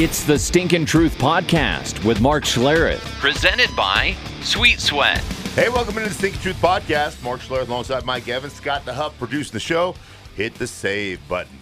It's the Stinkin' Truth Podcast with Mark Schlereth. Presented by Sweet Sweat. Hey, welcome into the Stinkin' Truth Podcast. Mark Schlereth alongside Mike Evans, Scott the Hub producing the show. Hit the save button.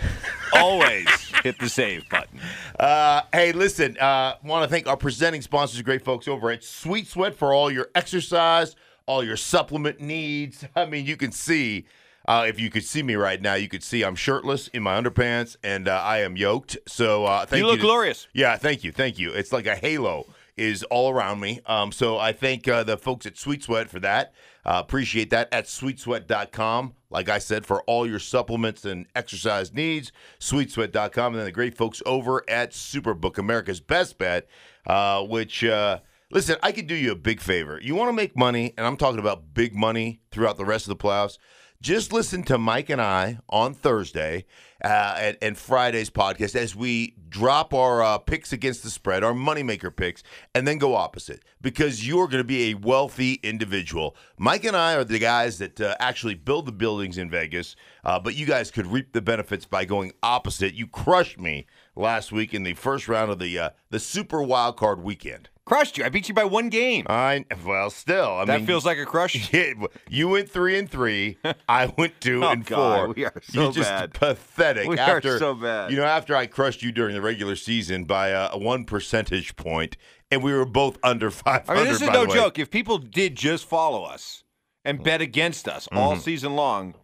Always hit the save button. Uh, hey, listen, uh, want to thank our presenting sponsors, great folks over at Sweet Sweat for all your exercise, all your supplement needs. I mean, you can see, uh, if you could see me right now, you could see I'm shirtless in my underpants and uh, I am yoked. So uh, thank You you. look to- glorious. Yeah, thank you, thank you. It's like a halo is all around me. Um, so I thank uh, the folks at Sweet Sweat for that. Uh, appreciate that at sweetsweat.com. Like I said, for all your supplements and exercise needs, sweetsweat.com. And then the great folks over at Superbook, America's best bet, uh, which, uh, listen, I could do you a big favor. You want to make money, and I'm talking about big money throughout the rest of the playoffs. Just listen to Mike and I on Thursday uh, and, and Friday's podcast as we drop our uh, picks against the spread, our moneymaker picks, and then go opposite because you're going to be a wealthy individual. Mike and I are the guys that uh, actually build the buildings in Vegas, uh, but you guys could reap the benefits by going opposite. You crushed me last week in the first round of the uh, the Super Wild Card Weekend. Crushed you. I beat you by one game. I well, still, I mean that mean, feels like a crush. Yeah, you went three and three. I went two Oh, and God, four. we are so You're just bad. pathetic. We are after, so bad. You know, after I crushed you during the regular season by uh, one percentage point, and we were both under five I mean, this is no joke. If people did just follow us and bet against us all season long,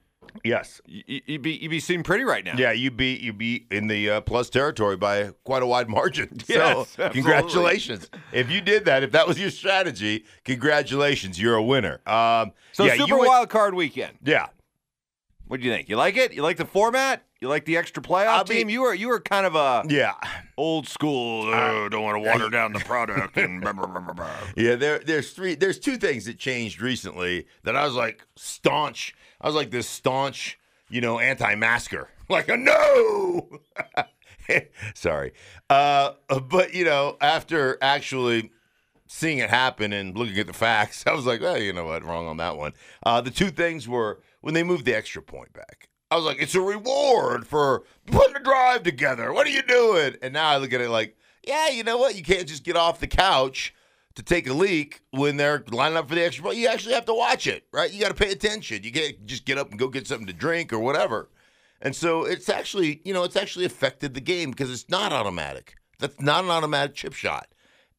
Yes. y- y- you'd be you'd be seen pretty right now. Yeah, you beat you beat in the uh, plus territory by quite a wide margin. Yes, so congratulations. If you did that, if that was your strategy, congratulations, you're a winner. Um, So yeah, you Super Wild Card Weekend. Yeah, What do you think? You like it? You like the format? You like the extra playoff mean- team? You were you were kind of a yeah. old school. Oh, don't want to water down the product and blah, blah, blah." Yeah, there there's three there's two things that changed recently that I was like staunch. I was like this staunch, you know, anti-masker. Like a no. Sorry. Uh but you know, after actually seeing it happen and looking at the facts, I was like, well, you know what, wrong on that one. Uh the two things were when they moved the extra point back. I was like, it's a reward for putting a drive together. What are you doing? And now I look at it like, yeah, you know what? You can't just get off the couch to take a leak when they're lining up for the extra point. You actually have to watch it, right? You got to pay attention. You can't just get up and go get something to drink or whatever. And so it's actually, you know, it's actually affected the game because it's not automatic. That's not an automatic chip shot.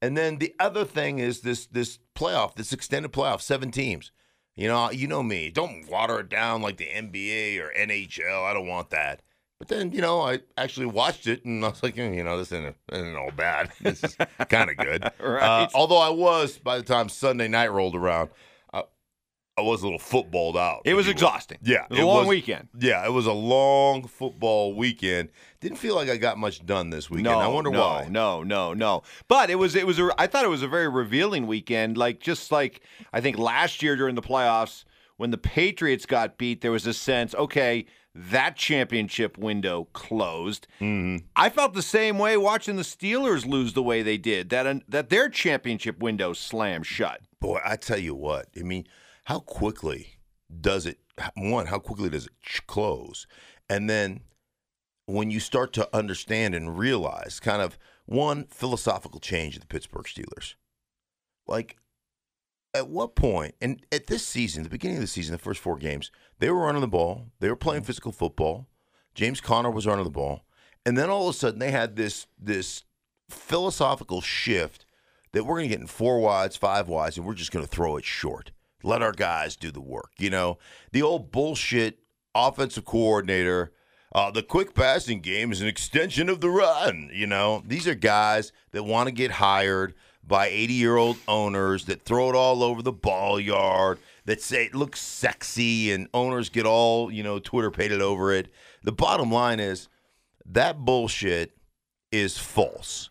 And then the other thing is this this playoff, this extended playoff, seven teams. You know, you know me. Don't water it down like the NBA or NHL. I don't want that. But then, you know, I actually watched it and I was like, "Hmm, you know, this isn't, isn't all bad. This is kind of good. Right. Uh, although I was, by the time Sunday night rolled around, I, was a little footballed out. It was will. exhausting. Yeah, it was a it long was- weekend. Yeah, it was a long football weekend. Didn't feel like I got much done this weekend. No, I wonder no, why. No, no, no. But it was it was a I thought it was a very revealing weekend. Like just like I think last year during the playoffs when the Patriots got beat, there was a sense, okay, that championship window closed. Mm-hmm. I felt the same way watching the Steelers lose the way they did. That that their championship window slammed shut. Boy, I tell you what. I mean, how quickly does it? One, how quickly does it close? And then when you start to understand and realize, kind of one philosophical change of the Pittsburgh Steelers, like at what point, and at this season, the beginning of the season, the first four games, they were running the ball, they were playing mm-hmm. physical football. James Conner was running the ball, and then all of a sudden they had this this philosophical shift that we're going to get in four wides, five wides, and we're just going to throw it short. Let our guys do the work. You know, the old bullshit offensive coordinator. Uh, the quick passing game is an extension of the run. You know, these are guys that want to get hired by 80 year old owners that throw it all over the ball yard, that say it looks sexy, and owners get all, you know, Twitter pated over it. The bottom line is that bullshit is false.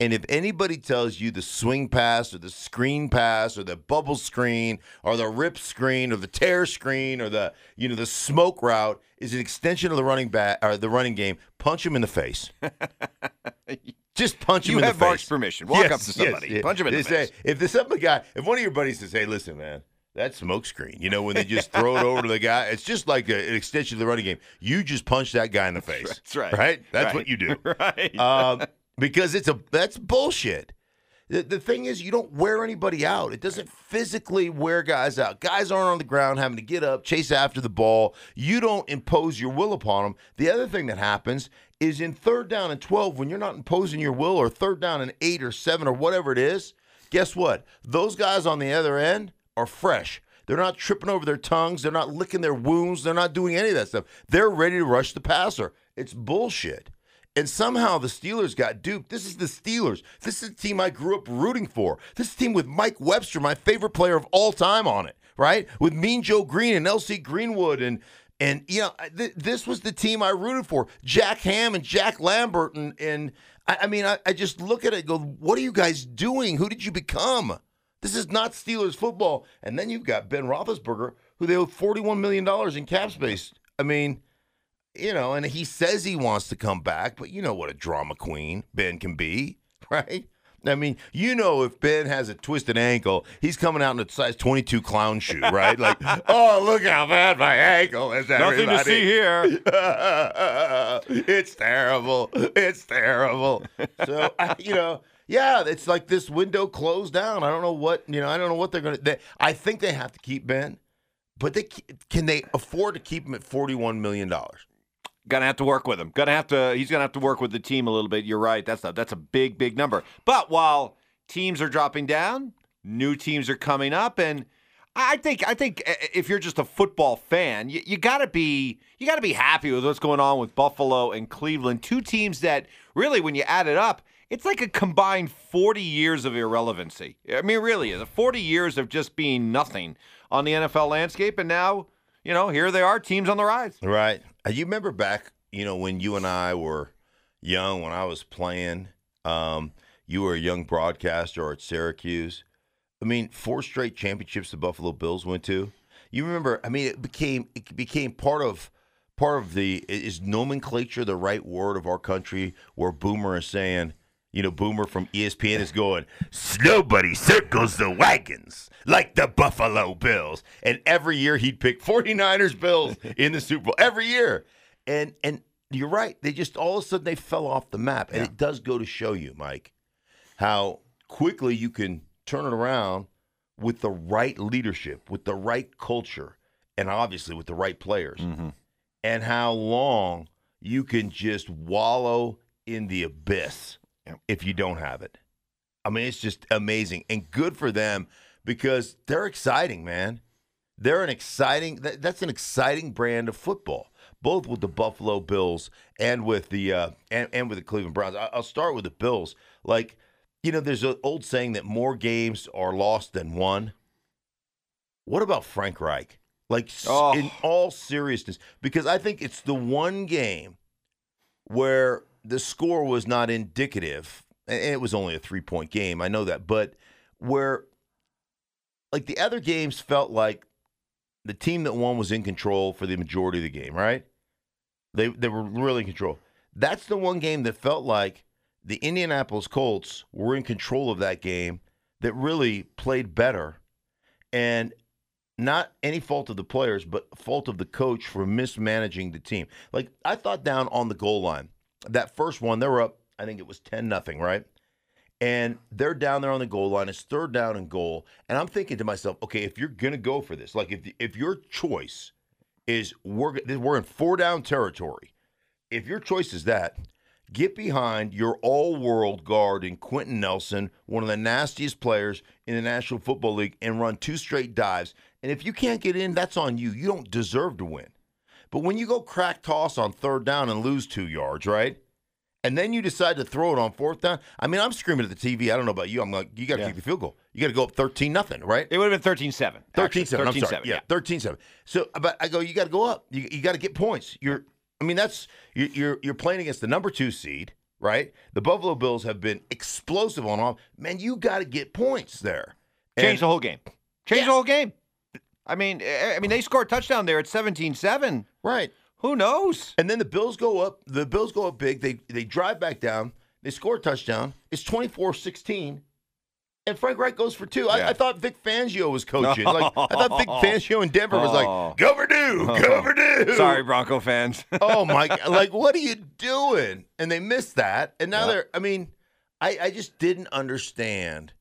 And if anybody tells you the swing pass or the screen pass or the bubble screen or the rip screen or the tear screen or the you know the smoke route is an extension of the running back or the running game, punch him in the face. Just punch him You in have the face. Mark's permission. Walk up to somebody, punch him in the say- face. if there's some guy, if one of your buddies says, "Hey, listen, man, That's smokescreen. You know, when they just throw it over to the guy, it's just like a, an extension of the running game. You just punch that guy in the face. That's right. Right? That's Right. what you do. right. Um, because it's a that's bullshit. The, the thing is, you don't wear anybody out. It doesn't physically wear guys out. Guys aren't on the ground having to get up, chase after the ball. You don't impose your will upon them. The other thing that happens is in third down and 12, when you're not imposing your will, or third down and eight or seven or whatever it is, guess what? Those guys on the other end are fresh. They're not tripping over their tongues. They're not licking their wounds. They're not doing any of that stuff. They're ready to rush the passer. It's bullshit. And somehow the Steelers got duped. This is the Steelers. This is the team I grew up rooting for. This team with Mike Webster, my favorite player of all time, on it, right? With Mean Joe Green and L.C. Greenwood and and you know th- this was the team I rooted for. Jack Ham and Jack Lambert and and I, I mean I, I just look at it go, what are you guys doing? Who did you become? This is not Steelers football. And then you've got Ben Roethlisberger, who they owe forty-one million dollars in cap space. I mean you know, and he says he wants to come back, but you know what a drama queen Ben can be, right? I mean, you know, if Ben has a twisted ankle, he's coming out in a size 22 clown shoe, right? Like, oh, look how bad my ankle is. Nothing to see here. it's terrible. It's terrible. So, I, you know, yeah, it's like this window closed down. I don't know what, you know, I don't know what they're going to. I think they have to keep Ben, but they can they afford to keep him at $41 million? Gonna have to work with him. Gonna have to. He's gonna have to work with the team a little bit. You're right. That's a that's a big big number. But while teams are dropping down, new teams are coming up, and I think I think uh, if you're just a football fan, you, you gotta be you gotta be happy with what's going on with Buffalo and Cleveland. Two teams that really, when you add it up, it's like a combined 40 years of irrelevancy. I mean, really is. 40 years of just being nothing on the NFL landscape, and now you know here they are, teams on the rise. Right. Uh, You remember back, you know, when you and I were young, when I was playing, um, you were a young broadcaster at Syracuse. I mean, four straight championships the Buffalo Bills went to. You remember? I mean, it became it became part of part of the is nomenclature the right word of our country, where Boomer is saying. You know, Boomer from ESPN is going, Nobody circles the wagons like the Buffalo Bills. And every year he'd pick 49ers Bills in the Super Bowl. Every year. And and you're right. They just all of a sudden they fell off the map. And it does go to show you, Mike, how quickly you can turn it around with the right leadership, with the right culture, and obviously with the right players. Mm-hmm. And how long you can just wallow in the abyss if you don't have it. I mean, it's just amazing and good for them because they're exciting, man. They're an exciting. That, that's an exciting brand of football, both with the Buffalo Bills and with the uh, and, and with the Cleveland Browns. I, I'll start with the Bills. Like, you know, there's an old saying that more games are lost than won. What about Frank Reich? Like, Oh. in all seriousness, because I think it's the one game where the score was not indicative, and it was only a three point game. I know that, but where like the other games felt like the team that won was in control for the majority of the game, right? They they were really in control. That's the one game that felt like the Indianapolis Colts were in control of that game that really played better and not any fault of the players, but fault of the coach for mismanaging the team. Like I thought down on the goal line, that first one, they were up, I think it was 10 nothing, right? And they're down there on the goal line. It's third down and goal. And I'm thinking to myself, okay, if you're gonna go for this, like if if your choice is we're we're in four down territory, if your choice is that, get behind your all-world guard in Quenton Nelson, one of the nastiest players in the National Football League, and run two straight dives. And if you can't get in, that's on you. You don't deserve to win. But when you go crack toss on third down and lose two yards, right? And then you decide to throw it on fourth down. I mean, I'm screaming at the TV. I don't know about you. I'm like, you got to Yeah. kick the field goal. You got to go up 13 nothing, right? It would have been 13 7. 13 7. I'm sorry. 7. Yeah, 13 7. So, but I go, you got to go up. You, you got to get points. You're, I mean, that's, you- you're, you're playing against the number two seed, right? The Buffalo Bills have been explosive on off. Man, you got to get points there. Change And- the whole game. Change Yeah. the whole game. I mean, eh, I mean, they scored a touchdown there at 17-7. Right. Who knows? And then the Bills go up. The Bills go up big. They they drive back down. They score a touchdown. It's 24-16. and Frank Reich goes for two. I, Yeah. I thought Vic Fangio was coaching. Like I thought Vic Fangio in Denver was Oh. like, "Go Purdue, go Purdue." Sorry, Bronco fans. oh my god like what are you doing and they missed that and now Yeah. they're i mean I, I just didn't understand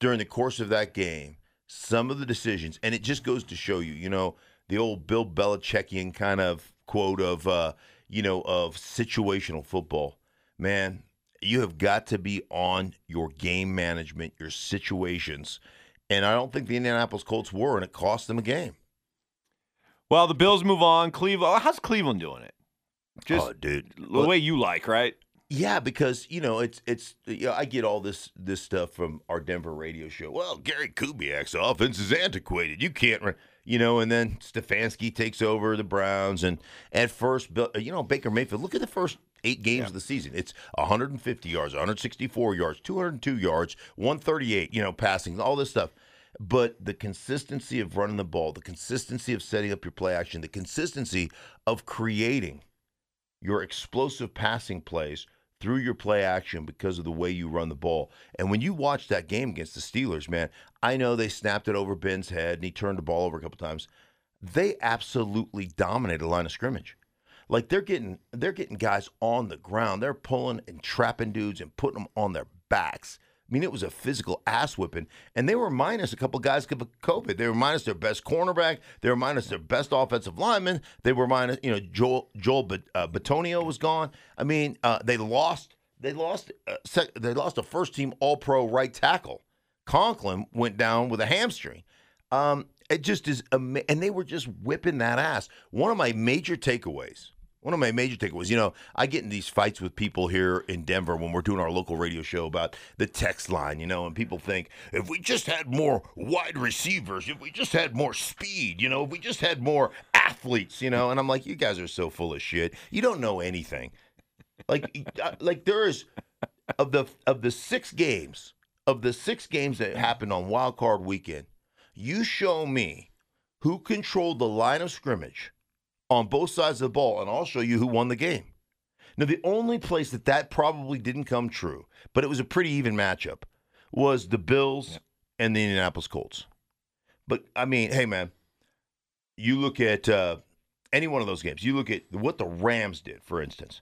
during the course of that game some of the decisions and it just goes to show you you know the old bill belichickian kind of quote of uh you know of situational football man you have got to be on your game management your situations and i don't think the indianapolis colts were and it cost them a game well, the Bills move on. Cleveland. How's Cleveland doing it? Just oh dude the way you like, right? Yeah, because you know it's it's you know, I get all this this stuff from our Denver radio show. Well, Gary Kubiak's offense is antiquated. You can't, run, you know. And then Stefanski takes over the Browns, and at first, you know, Baker Mayfield. Look at the first eight games of the season. It's 150 yards, 164 yards, 202 yards, 138. You know, passing, all this stuff. But the consistency of running the ball, the consistency of setting up your play action, the consistency of creating your explosive passing plays through your play action because of the way you run the ball. And when you watch that game against the Steelers, man, I know they snapped it over Ben's head and he turned the ball over a couple times. They absolutely dominated the line of scrimmage. Like they're getting they're getting guys on the ground. They're pulling and trapping dudes and putting them on their backs. I mean, it was a physical ass whipping, and they were minus a couple guys because of COVID. They were minus their best cornerback. They were minus their best offensive lineman. They were minus, you know, Joel Joel uh, Bitonio was gone. I mean, uh, they lost. They lost. Uh, sec- they lost a first team All Pro right tackle. Conklin went down with a hamstring. Um, it just is, ama- and they were just whipping that ass. One of my major takeaways. One of my major takeaways, you know, I get in these fights with people here in Denver when we're doing our local radio show about the text line, you know, and people think if we just had more wide receivers, if we just had more speed, you know, if we just had more athletes, you know, and I'm like, you guys are so full of shit. You don't know anything. Like, uh, like there is of the of the six games of the six games that happened on Wild Card Weekend, you show me who controlled the line of scrimmage on both sides of the ball, and I'll show you who won the game. Now, the only place that that probably didn't come true, but it was a pretty even matchup, was the Bills and the Indianapolis Colts. But I mean, hey man, you look at uh, any one of those games. You look at what the Rams did, for instance.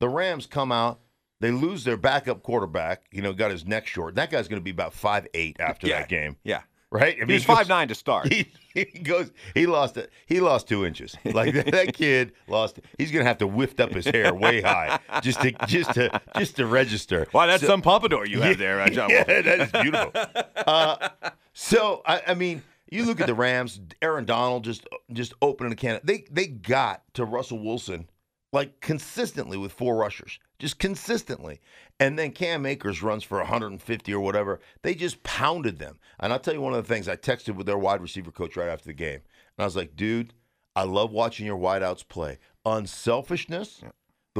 The Rams come out, they lose their backup quarterback. You know, got his neck short. That guy's going to be about five eight after Yeah. that game, Yeah. Right? I He was five nine to start. he, he goes. He lost it. He lost two inches. Like that, that kid lost. He's gonna have to lift up his hair way high just to just to just to register. Wow, that's So- some pompadour you have there, uh, John. yeah, that is beautiful. Uh, so I, I mean, you look at the Rams. Aaron Donald just just opening a can. They they got to Russell Wilson like consistently with four rushers, just consistently. And then Cam Akers runs for 150 or whatever. They just pounded them. And I'll tell you one of the things I texted with their wide receiver coach right after the game, and I was like, dude, I love watching your wideouts play. Unselfishness,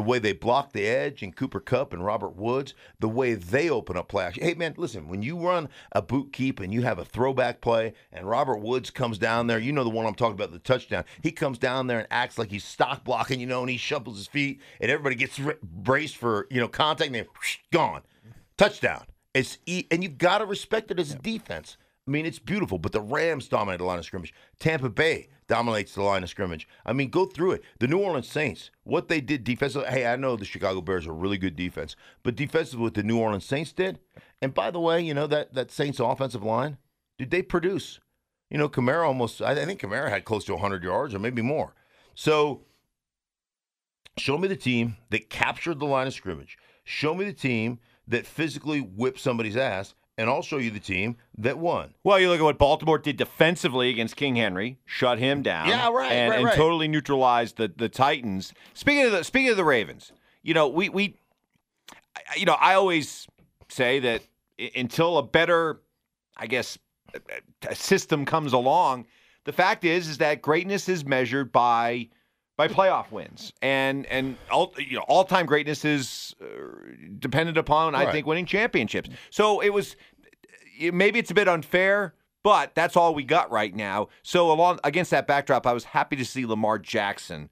the way they block the edge and Cooper Kupp and Robert Woods, the way they open up play action. Hey man, listen, when you run a boot keep and you have a throwback play and Robert Woods comes down there, you know the one I'm talking about, the touchdown. He comes down there and acts like he's stalk blocking, you know, and he shuffles his feet and everybody gets braced for, you know, contact and then whoosh, gone. Touchdown. It's e- and you've got to respect it as a defense. I mean, it's beautiful, but the Rams dominate the line of scrimmage. Tampa Bay dominates the line of scrimmage. I mean, go through it. The New Orleans Saints, what they did defensively. Hey, I know the Chicago Bears are really good defense, but defensively, what the New Orleans Saints did. And by the way, you know that that Saints offensive line, did they produce? You know, Kamara almost. I think Kamara had close to 100 yards or maybe more. So, show me the team that captured the line of scrimmage. Show me the team that physically whipped somebody's ass, and I'll show you the team that won. Well, you look at what Baltimore did defensively against King Henry, shut him down, Yeah, right, and, right, and right. totally neutralized the the Titans. Speaking of the speaking of the Ravens, you know, we we, I- you know, I always say that until a better, I guess, system comes along, the fact is is that greatness is measured by by playoff wins, and and all you know, all time greatness is uh, dependent upon, I Right. think, winning championships. So it was maybe it's a bit unfair, but that's all we got right now. So along against that backdrop, I was happy to see Lamar Jackson.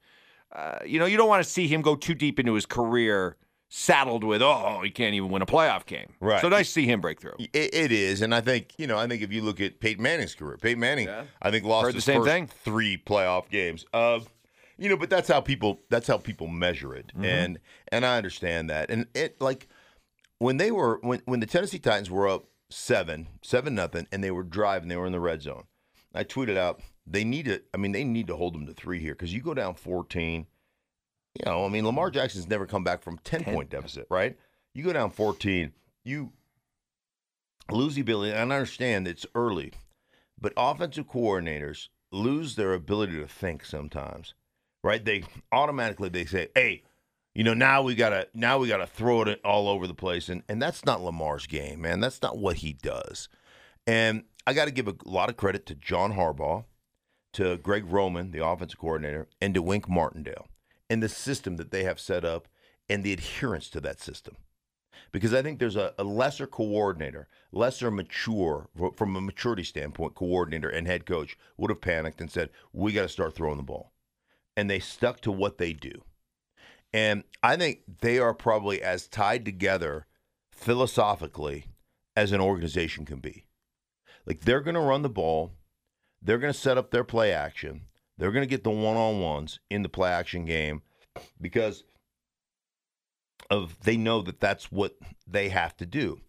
Uh, you know, you don't want to see him go too deep into his career saddled with, oh, he can't even win a playoff game. Right. So nice to see him break through. It, it is, and I think you know. I think if you look at Peyton Manning's career, Peyton Manning, Yeah. I think lost Heard the same thing. three playoff games. Uh, you know, but that's how people that's how people measure it, Mm-hmm. and and I understand that. And it like when they were when when the Tennessee Titans were up seven seven nothing, and they were driving, they were in the red zone. I tweeted out they need to. I mean, they need to hold them to three here because you go down fourteen. You know, I mean, Lamar Jackson's never come back from 10 point deficit, right? You go down 14, you lose the ability, and I understand it's early, but offensive coordinators lose their ability to think sometimes, right? They automatically they say, "Hey, you know, now we gotta now we gotta throw it all over the place," and and that's not Lamar's game, man. That's not what he does. And I got to give a lot of credit to John Harbaugh, to Greg Roman, the offensive coordinator, and to Wink Martindale, and the system that they have set up, and the adherence to that system because I think there's a, a lesser coordinator, lesser mature from a maturity standpoint, coordinator and head coach would have panicked and said, "We got to start throwing the ball," and they stuck to what they do. And I think they are probably as tied together philosophically as an organization can be. Like they're going to run the ball, they're going to set up their play action, they're going to get the one on ones in the play action game because of they know that that's what they have to do.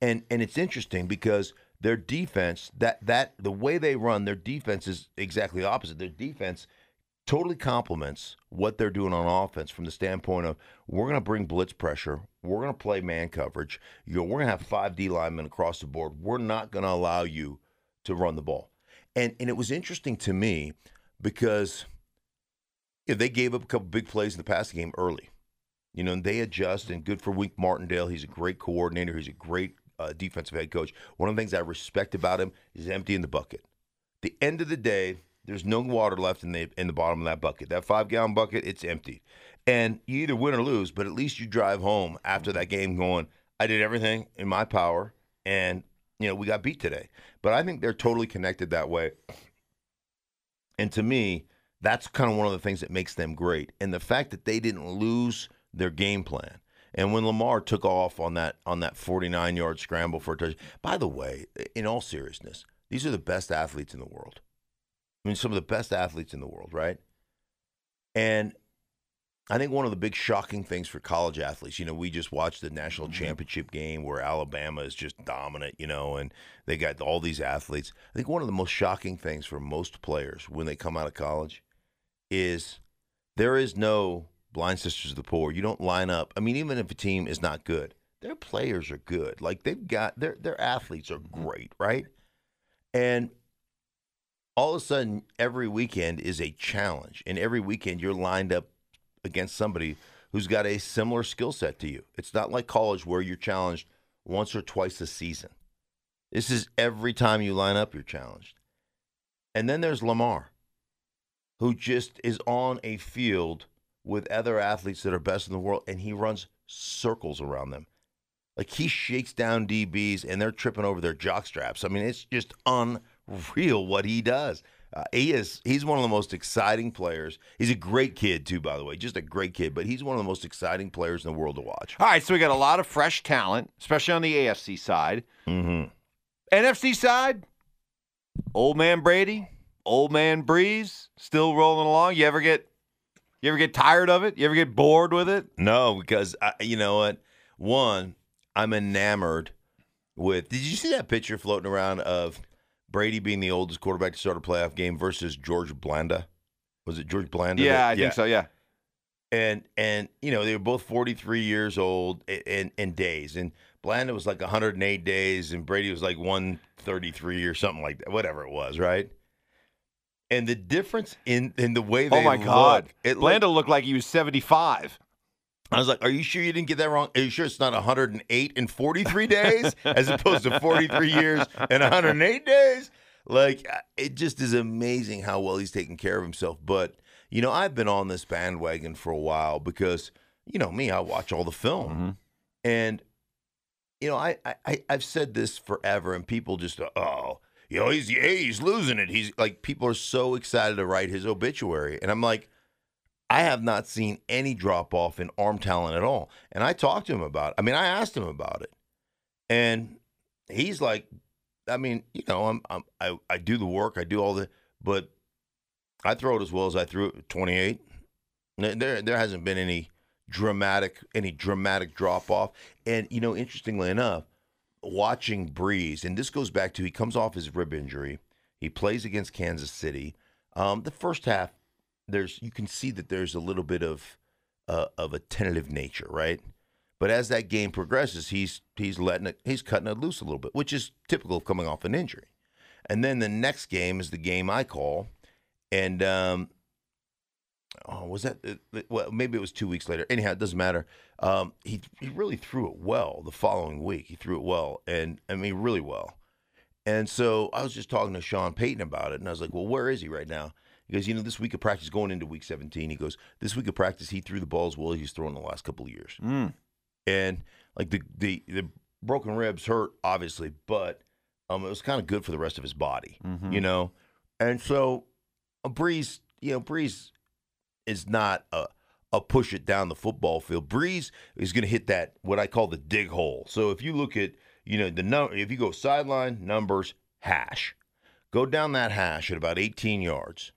And and it's interesting because their defense that that the way they run their defense is exactly opposite. Their defense totally complements what they're doing on offense from the standpoint of we're going to bring blitz pressure, we're going to play man coverage, you know, we're going to have five D linemen across the board. We're not going to allow you to run the ball. And and it was interesting to me because they gave up a couple big plays in the passing game early. You know, and they adjust, and good for Wink Martindale. He's a great coordinator. He's a great uh, defensive head coach. One of the things I respect about him is emptying the bucket. the end of the day, there's no water left in the in the bottom of that bucket. That five gallon bucket, it's empty. And you either win or lose, but at least you drive home after that game going, I did everything in my power, and you know we got beat today. But I think they're totally connected that way. And to me, that's kind of one of the things that makes them great. And the fact that they didn't lose their game plan. And when Lamar took off on that on that 49 yard scramble for a touch, by the way, in all seriousness, these are the best athletes in the world. I mean, some of the best athletes in the world, right? And I think one of the big shocking things for college athletes, you know, we just watched the national mm-hmm. championship game where Alabama is just dominant, you know, and they got all these athletes. I think one of the most shocking things for most players when they come out of college is there is no blind sisters of the poor. You don't line up. I mean, even if a team is not good, their players are good. Like they've got their their athletes are mm-hmm. great, right? And all of a sudden, every weekend is a challenge, and every weekend you're lined up against somebody who's got a similar skill set to you. It's not like college where you're challenged once or twice a season. This is every time you line up, you're challenged. And then there's Lamar, who just is on a field with other athletes that are best in the world, and he runs circles around them. Like he shakes down DBs and they're tripping over their jock straps. I mean, it's just unreal what he does. Uh, he is he's one of the most exciting players. He's a great kid too, by the way, just a great kid. But he's one of the most exciting players in the world to watch. All right, so we got a lot of fresh talent, especially on the AFC side. Mm-hmm. NFC side, old man Brady, old man Brees, still rolling along. You ever get, you ever get tired of it? You ever get bored with it? No, because I, you know what? One, I'm enamored with. Did you see that picture floating around of Brady being the oldest quarterback to start a playoff game versus George Blanda? Was it George Blanda? Yeah, that- I think so. Yeah. and and you know they were both 43 years old in in days and Blanda was like 108 days and Brady was like 133 or something like that whatever it was right and the difference in in the way oh they oh my God, look, it Blanda looked, looked like he was seventy-five. I was like are you sure you didn't get that wrong? Are you sure it's not 108 and 43 days as opposed to 43 years and 108 days? Like uh, it just is amazing how well he's taking care of himself. But you know I've been on this bandwagon for a while because you know me I watch all the film. Mm-hmm. and you know, I, I I've said this forever, and people just oh, you know, he's yeah, he's losing it. He's like people are so excited to write his obituary, and I'm like, I have not seen any drop off in arm talent at all. And I talked to him about it. I mean, I asked him about it. And he's like, I mean, you know, I'm, I'm I, I do the work, I do all the, but I throw it as well as I threw it at 28. There, there hasn't been any dramatic, any dramatic drop off. And you know, interestingly enough, watching Brees, and this goes back to he comes off his rib injury. He plays against Kansas City. Um, the first half, there's you can see that there's a little bit of uh, of a tentative nature, right? But as that game progresses, he's he's letting it, he's cutting it loose a little bit, which is typical of coming off an injury. And then the next game is the game I call, and um, oh, was that uh, well? Maybe it was two weeks later. Anyhow, it doesn't matter. Um, he he really threw it well the following week. He threw it well, and I mean really well. And so I was just talking to Sean Payton about it, and I was like, "Well, where is he right now?" He goes, "You know, this week of practice going into week 17." He goes, "This week of practice, he threw the balls well he's thrown the last couple of years." Mm. And like the the the broken ribs hurt obviously, but um, it was kind of good for the rest of his body, Mhm. you know. And so, a Brees, you know, Brees is not a a push it down the football field. Brees is going to hit that what I call the dig hole. So if you look at you know the number, if you go sideline numbers hash, go down that hash at about 18 yards.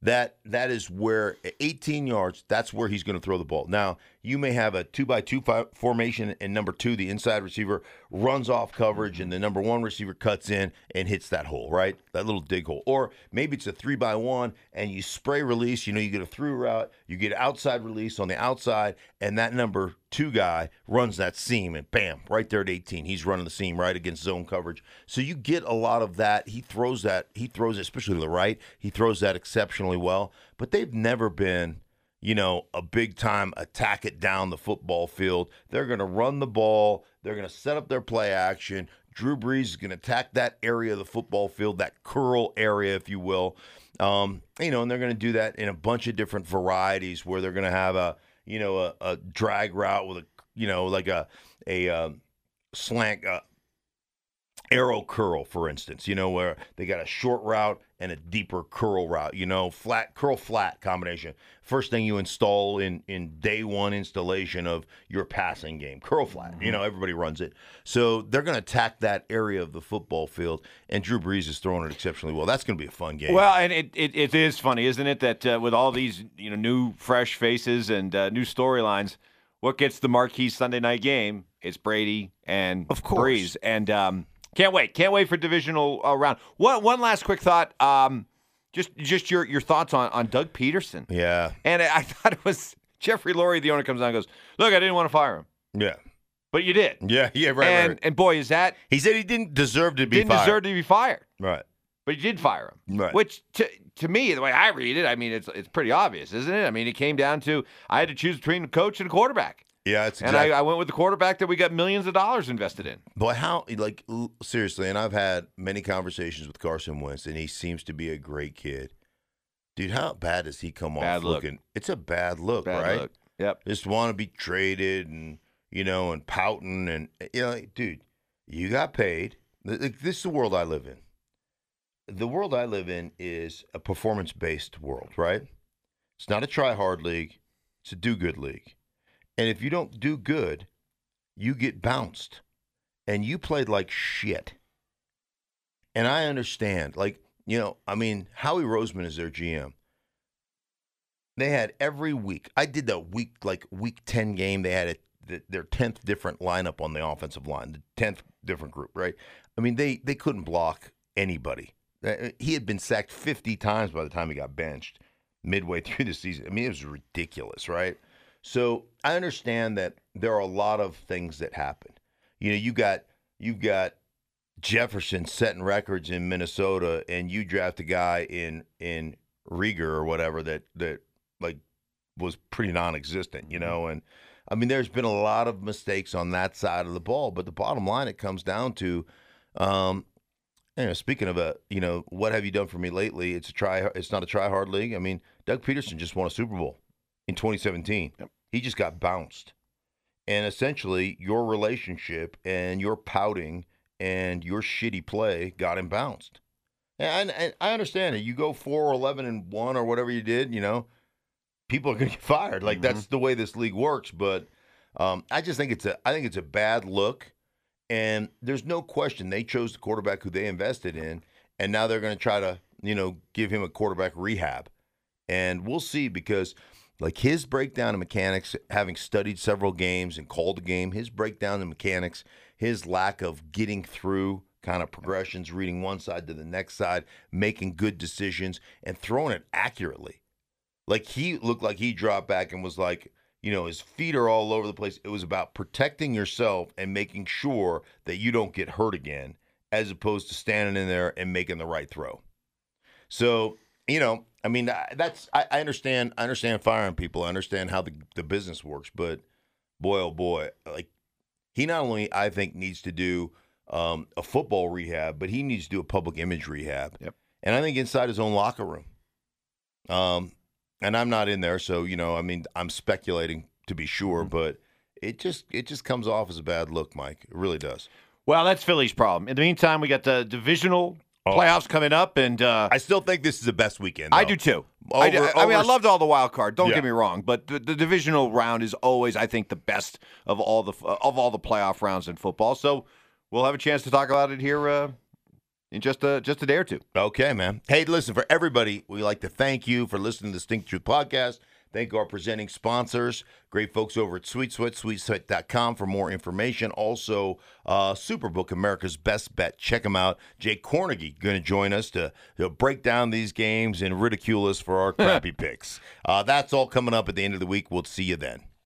That that is where 18 yards. That's where he's going to throw the ball. Now you may have a two by two formation, and number two, the inside receiver runs off coverage, and the number one receiver cuts in and hits that hole, right? That little dig hole. Or maybe it's a three by one, and you spray release. You know, you get a through route, you get outside release on the outside, and that number two guy runs that seam, and bam, right there at 18, he's running the seam right against zone coverage. So you get a lot of that. He throws that. He throws it, especially to the right. He throws that exceptionally well. But they've never been you know, a big time attack it down the football field. They're going to run the ball. They're going to set up their play action. Drew Brees is going to attack that area of the football field, that curl area, if you will. Um, you know, and they're going to do that in a bunch of different varieties where they're going to have a, you know, a, a drag route with a, you know, like a, a, um slant, uh, arrow curl, for instance, you know, where they got a short route and a deeper curl route, you know, flat curl flat combination. First thing you install in in day one installation of your passing game, curl flat. You know, everybody runs it. So they're going to attack that area of the football field, and Drew Brees is throwing it exceptionally well. That's going to be a fun game. Well, and it, it, it is funny, isn't it, that uh, with all these you know new fresh faces and uh, new storylines, what gets the marquee Sunday night game? It's Brady and Of course. Brees, and um, can't wait, can't wait for divisional uh, round. One one last quick thought, um, just just your your thoughts on on Doug Pederson, yeah, and I, I thought it was Jeffrey Lurie, the owner, comes down and goes, "Look, I didn't want to fire him, yeah, but you did." yeah, yeah. Right, and right. and boy, is that He said he didn't deserve to be didn't fired. deserve to be fired. right. But you did fire him. Right. Which to to me, the way I read it, I mean it's it's pretty obvious, isn't it? I mean, it came down to I had to choose between a coach and a quarterback. Yeah, it's And. I, I went with the quarterback that we got millions of dollars invested in. But how like seriously, and I've had many conversations with Carson Wentz, and he seems to be a great kid. Dude, how bad does he come Bad off look. looking? It's a bad look, Bad right? look. Yep. Just want to be traded and you know and pouting and eh, you know, like, dude, you got paid. Th- th- This is the world I live in. The world I live in is a performance based world, right? It's not a try hard league. It's a do good league. And if you don't do good, you get bounced. And you played like shit. And I understand. Like, you know, I mean, Howie Roseman is their GM. They had every week. I did that week, like week 10 game. They had a, th- their 10th different lineup on the offensive line, the 10th different group, right? I mean, they, they couldn't block anybody. Uh, He had been sacked 50 times by the time he got benched midway through the season. I mean, it was ridiculous, right? So I understand that there are a lot of things that happen. You know, you got you've got Jefferson setting records in Minnesota, and you draft a guy in in Reagor or whatever that that like was pretty non-existent, you know. And I mean, there's been a lot of mistakes on that side of the ball, but the bottom line, it comes down to, um, you know, speaking of a, you know, what have you done for me lately? It's a try. It's not a try hard league. I mean, Doug Pederson just won a Super Bowl in 2017. He just got bounced, and essentially, your relationship and your pouting and your shitty play got him bounced. And, and I understand it. You go four or eleven and one or whatever you did, you know. people are going to get fired. Like that's the way this league works. But um, I just think it's a I think it's a bad look. And there's no question they chose the quarterback who they invested in, and now they're going to try to you know give him a quarterback rehab. And we'll see because like his breakdown of mechanics, having studied several games and called a game, his breakdown of mechanics, his lack of getting through kind of progressions, reading one side to the next side, making good decisions, and throwing it accurately. Like he looked like he dropped back and was like, you know, his feet are all over the place. It was about protecting yourself and making sure that you don't get hurt again, as opposed to standing in there and making the right throw. So, you know, I mean, I- that's I, I understand. I understand firing people. I understand how the the business works. But boy, oh boy, like he not only I think needs to do um, a football rehab, but he needs to do a public image rehab. Yep. And I think inside his own locker room. Um, and I'm not in there, so you know, I mean, I'm speculating to be sure, Mm-hmm. but it just it just comes off as a bad look, Mike. It really does. Well, that's Philly's problem. In the meantime, we got the divisional Oh. playoffs coming up, and uh, I still think this is the best weekend. I do too. I, do- Over- I mean, I loved all the wild card. Don't Yeah. get me wrong, but the, the divisional round is always, I think, the best of all the of all the playoff rounds in football. So we'll have a chance to talk about it here uh, in just a just a day or two. Okay, man. Hey, listen, for everybody, we like to thank you for listening to the Stink Truth podcast. Thank our presenting sponsors, great folks over at Sweet Sweat, sweetsweat.com for more information. Also, uh, Superbook, America's Best Bet. Check them out. Jake Cornegie going to join us to, to break down these games and ridicule us for our crappy picks. Uh, that's all coming up at the end of the week. We'll see you then.